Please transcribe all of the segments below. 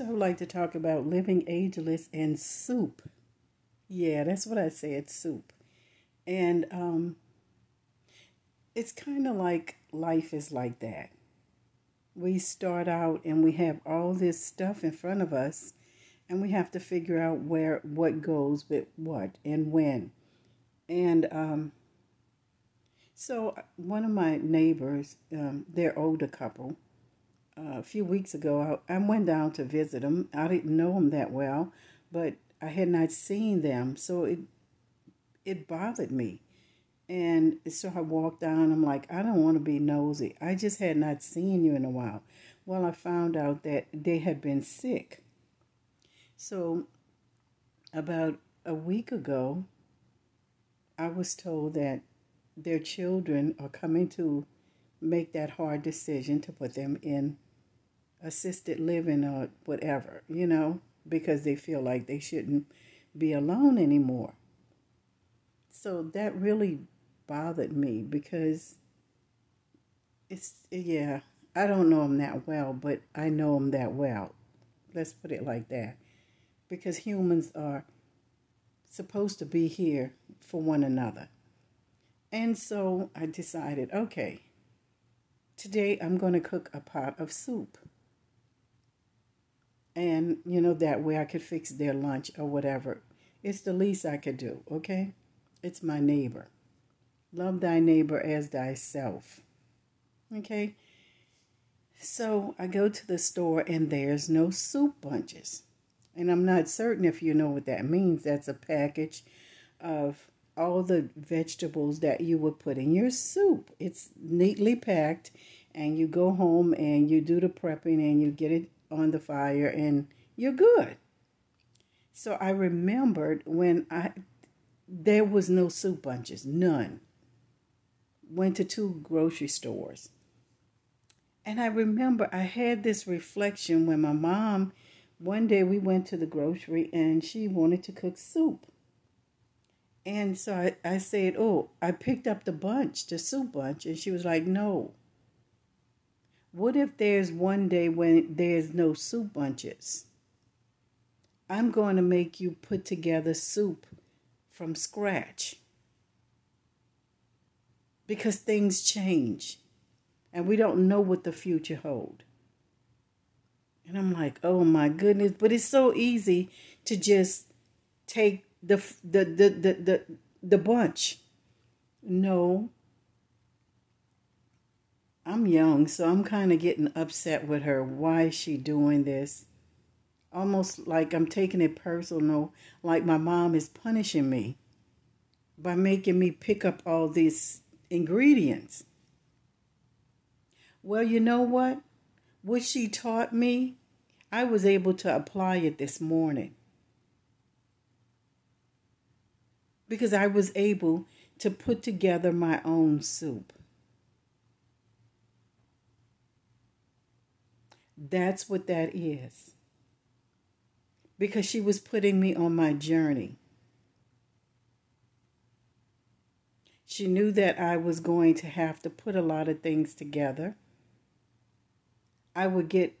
So like to talk about living ageless and soup. Yeah, that's what I said, soup. And um, it's kind of like life is like that. We start out and we have all this stuff in front of us, and we have to figure out where what goes with what and when. And um, so one of my neighbors, um, they're older couple Uh, a few weeks ago, I, I went down to visit them. I didn't know them that well, but I had not seen them, so it it bothered me. And so I walked down. And I'm like, I don't want to be nosy. I just had not seen you in a while. Well, I found out that they had been sick. So about a week ago, I was told that their children are coming to make that hard decision to put them in assisted living or whatever, you know, because they feel like they shouldn't be alone anymore. So that really bothered me because it's, yeah, I don't know them that well, but I know them that well. Let's put it like that. Because humans are supposed to be here for one another. And so I decided, okay, today I'm going to cook a pot of soup. And, you know, that way I could fix their lunch or whatever. It's the least I could do, okay? It's my neighbor. Love thy neighbor as thyself. Okay? So I go to the store and there's no soup bunches. And I'm not certain if you know what that means. That's a package of all the vegetables that you would put in your soup. It's neatly packed, and you go home and you do the prepping and you get it on the fire, and you're good. So I remembered when I there was no soup bunches, none. Went to two grocery stores. And I remember I had this reflection when my mom, one day we went to the grocery and she wanted to cook soup. And so I, I said, Oh, I picked up the bunch, the soup bunch. And she was like, No. What if there's one day when there's no soup bunches? I'm going to make you put together soup from scratch. Because things change and we don't know what the future hold. And I'm like, oh my goodness, but it's so easy to just take the the the the the, the bunch. No. I'm young, so I'm kind of getting upset with her. Why is she doing this? Almost like I'm taking it personal, like my mom is punishing me by making me pick up all these ingredients. Well, you know what? What she taught me, I was able to apply it this morning. because I was able to put together my own soup. That's what that is. Because she was putting me on my journey. She knew that I was going to have to put a lot of things together. I would get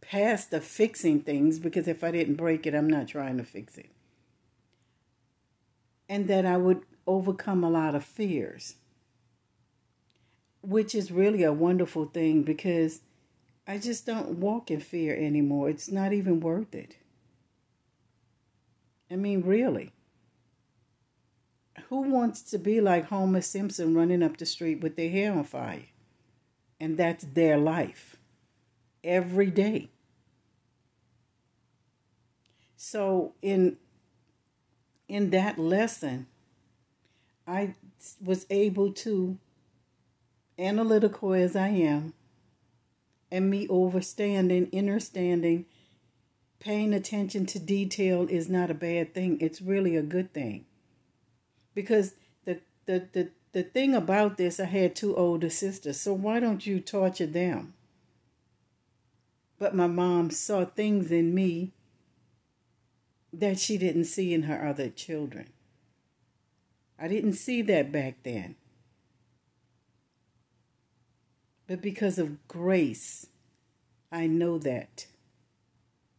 past the fixing things because if I didn't break it, I'm not trying to fix it and that I would overcome a lot of fears, which is really a wonderful thing because I just don't walk in fear anymore. It's not even worth it. I mean, really. Who wants to be like Homer Simpson running up the street with their hair on fire? And that's their life every day. So, in in that lesson, I was able to, analytical as I am, and me overstanding, understanding, paying attention to detail is not a bad thing. It's really a good thing. Because the the the, the thing about this, I had two older sisters, so why don't you torture them? But my mom saw things in me that she didn't see in her other children. I didn't see that back then. But because of grace, I know that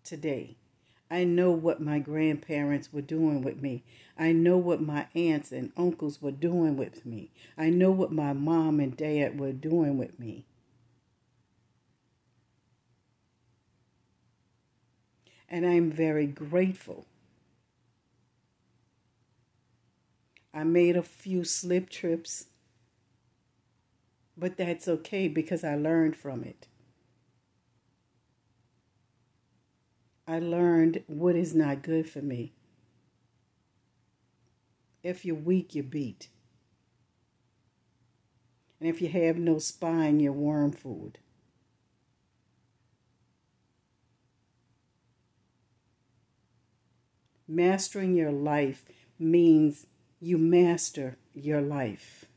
today. I know what my grandparents were doing with me. I know what my aunts and uncles were doing with me. I know what my mom and dad were doing with me. And I'm very grateful. I made a few slip trips, but that's okay because I learned from it. I learned what is not good for me. If you're weak, you're beat. And if you have no spine, you're worm food. Mastering your life means you master your life.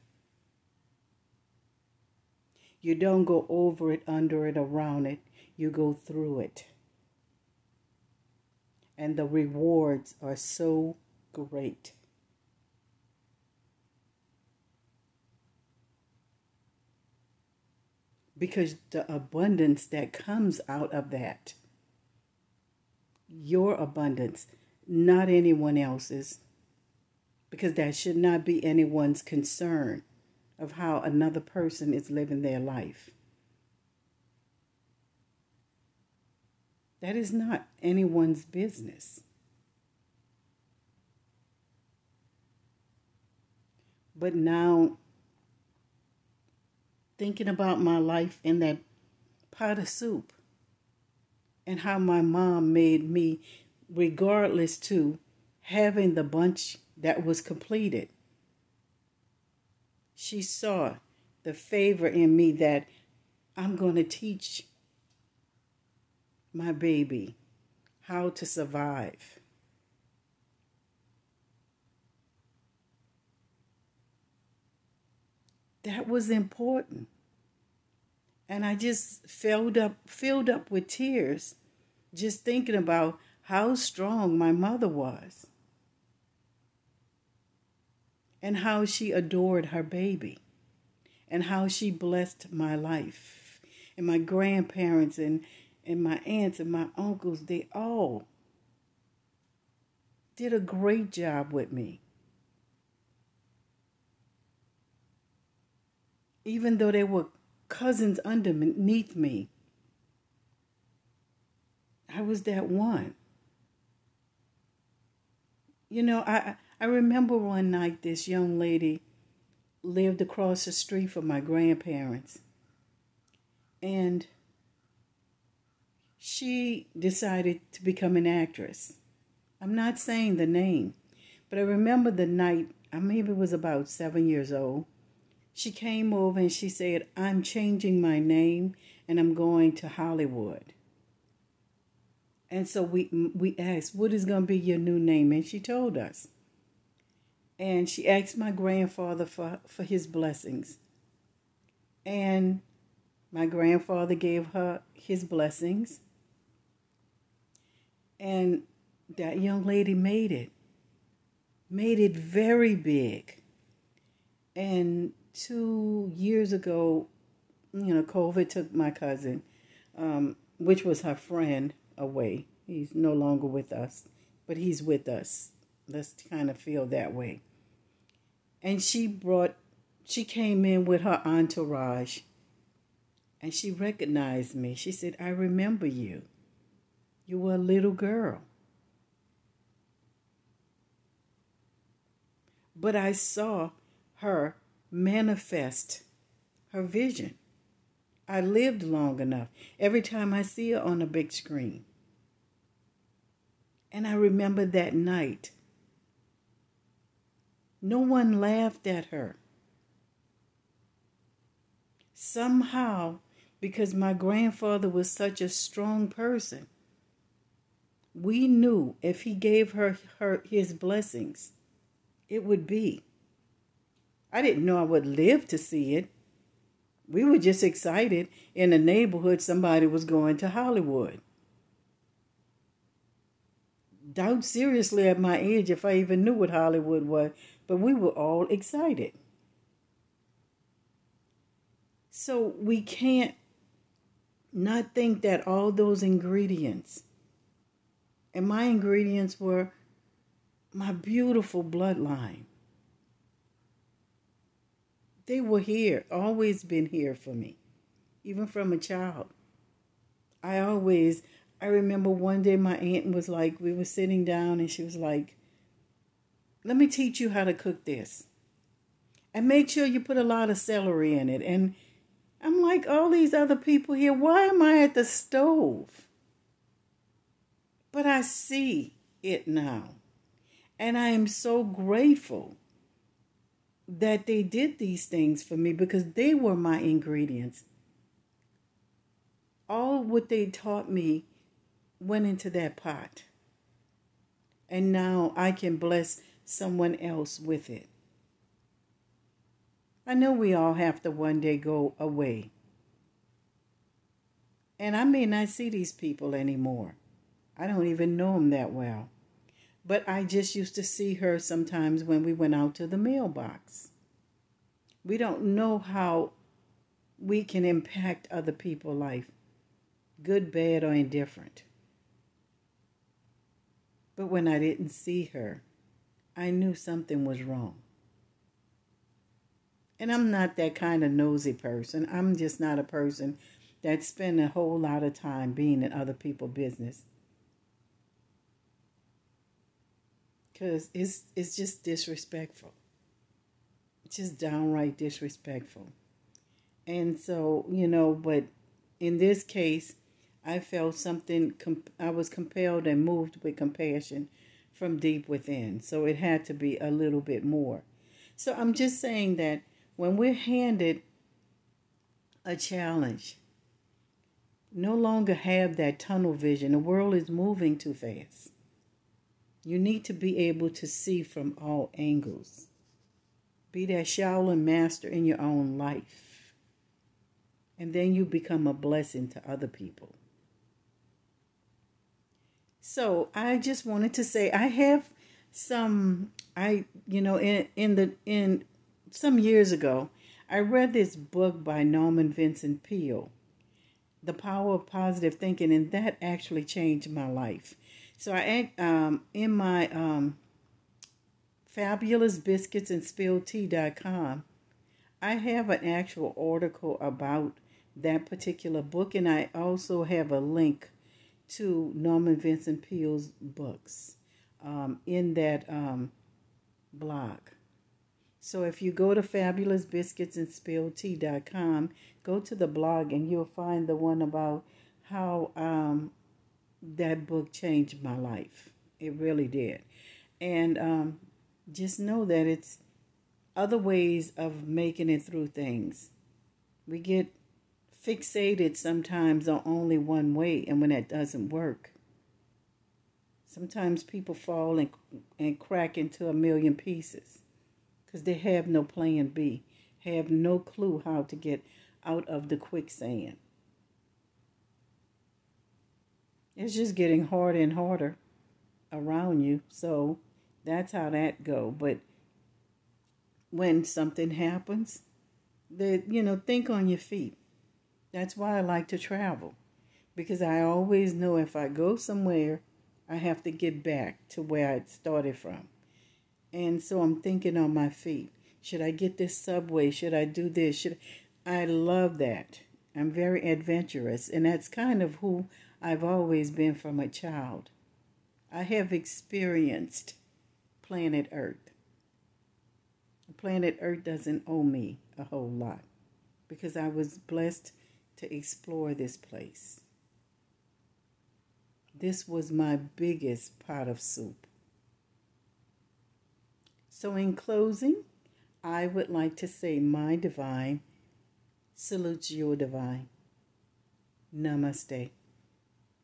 You don't go over it, under it, around it, you go through it. And the rewards are so great. Because the abundance that comes out of that, your abundance, not anyone else's, because that should not be anyone's concern of how another person is living their life. That is not anyone's business. But now, thinking about my life in that pot of soup and how my mom made me, regardless to having the bunch that was completed, she saw the favor in me that I'm going to teach my baby how to survive. That was important. And I just filled up filled up with tears just thinking about how strong my mother was and how she adored her baby and how she blessed my life and my grandparents and and my aunts and my uncles, they all did a great job with me. Even though they were cousins underneath me, I was that one. You know, I I remember one night this young lady lived across the street from my grandparents. And she decided to become an actress. I'm not saying the name, but I remember the night, I maybe was about seven years old. She came over and she said, I'm changing my name and I'm going to Hollywood. And so we we asked, what is going to be your new name? And she told us. And she asked my grandfather for, for his blessings. And my grandfather gave her his blessings. And that young lady made it, made it very big. And two years ago, you know, COVID took my cousin, um, which was her friend, away. He's no longer with us, but he's with us. Let's kind of feel that way. And she brought, she came in with her entourage and she recognized me. She said, I remember you. You were a little girl. But I saw her manifest her vision. I lived long enough. Every time I see her on a big screen. And I remember that night. No one laughed at her. Somehow, because my grandfather was such a strong person, we knew if he gave her, her his blessings, it would be. I didn't know I would live to see it. We were just excited in the neighborhood somebody was going to Hollywood. Doubt seriously at my age if I even knew what Hollywood was, but we were all excited. So we can't not think that all those ingredients And my ingredients were my beautiful bloodline. They were here, always been here for me, even from a child. I always, I remember one day my aunt was like, we were sitting down and she was like, let me teach you how to cook this. And make sure you put a lot of celery in it. And I'm like, all these other people here, why am I at the stove? But I see it now. And I am so grateful that they did these things for me because they were my ingredients. All what they taught me went into that pot. And now I can bless someone else with it. I know we all have to one day go away. And I may not see these people anymore. I don't even know them that well. But I just used to see her sometimes when we went out to the mailbox. We don't know how we can impact other people's life, good, bad, or indifferent. But when I didn't see her, I knew something was wrong. And I'm not that kind of nosy person. I'm just not a person that spend a whole lot of time being in other people's business. Cause it's it's just disrespectful. It's just downright disrespectful. And so, you know, but in this case, I felt something, I was compelled and moved with compassion from deep within. So it had to be a little bit more. So I'm just saying that when we're handed a challenge, no longer have that tunnel vision. The world is moving too fast. You need to be able to see from all angles. Be that Shaolin master in your own life. And then you become a blessing to other people. So I just wanted to say I have some I you know in in the in some years ago I read this book by Norman Vincent Peale, The Power of Positive Thinking, and that actually changed my life. So I um in my um fabulous biscuits and spilled tea.com I have an actual article about that particular book and I also have a link to Norman Vincent Peale's books um, in that um, blog. So if you go to fabulousbiscuitsandspilledtea.com, go to the blog and you'll find the one about how um, that book changed my life. It really did. And um, just know that it's other ways of making it through things. We get fixated sometimes on only one way, and when that doesn't work, sometimes people fall and, and crack into a million pieces because they have no plan B, have no clue how to get out of the quicksand. It's just getting harder and harder around you, so that's how that go. But when something happens, that you know, think on your feet that's why I like to travel because I always know if I go somewhere, I have to get back to where I started from. And so I'm thinking on my feet. Should I get this subway? Should I do this? Should I love that. I'm very adventurous, and that's kind of who I've always been from a child. I have experienced planet Earth. Planet Earth doesn't owe me a whole lot because I was blessed to explore this place. This was my biggest pot of soup. So, in closing, I would like to say, My divine salutes your divine. Namaste.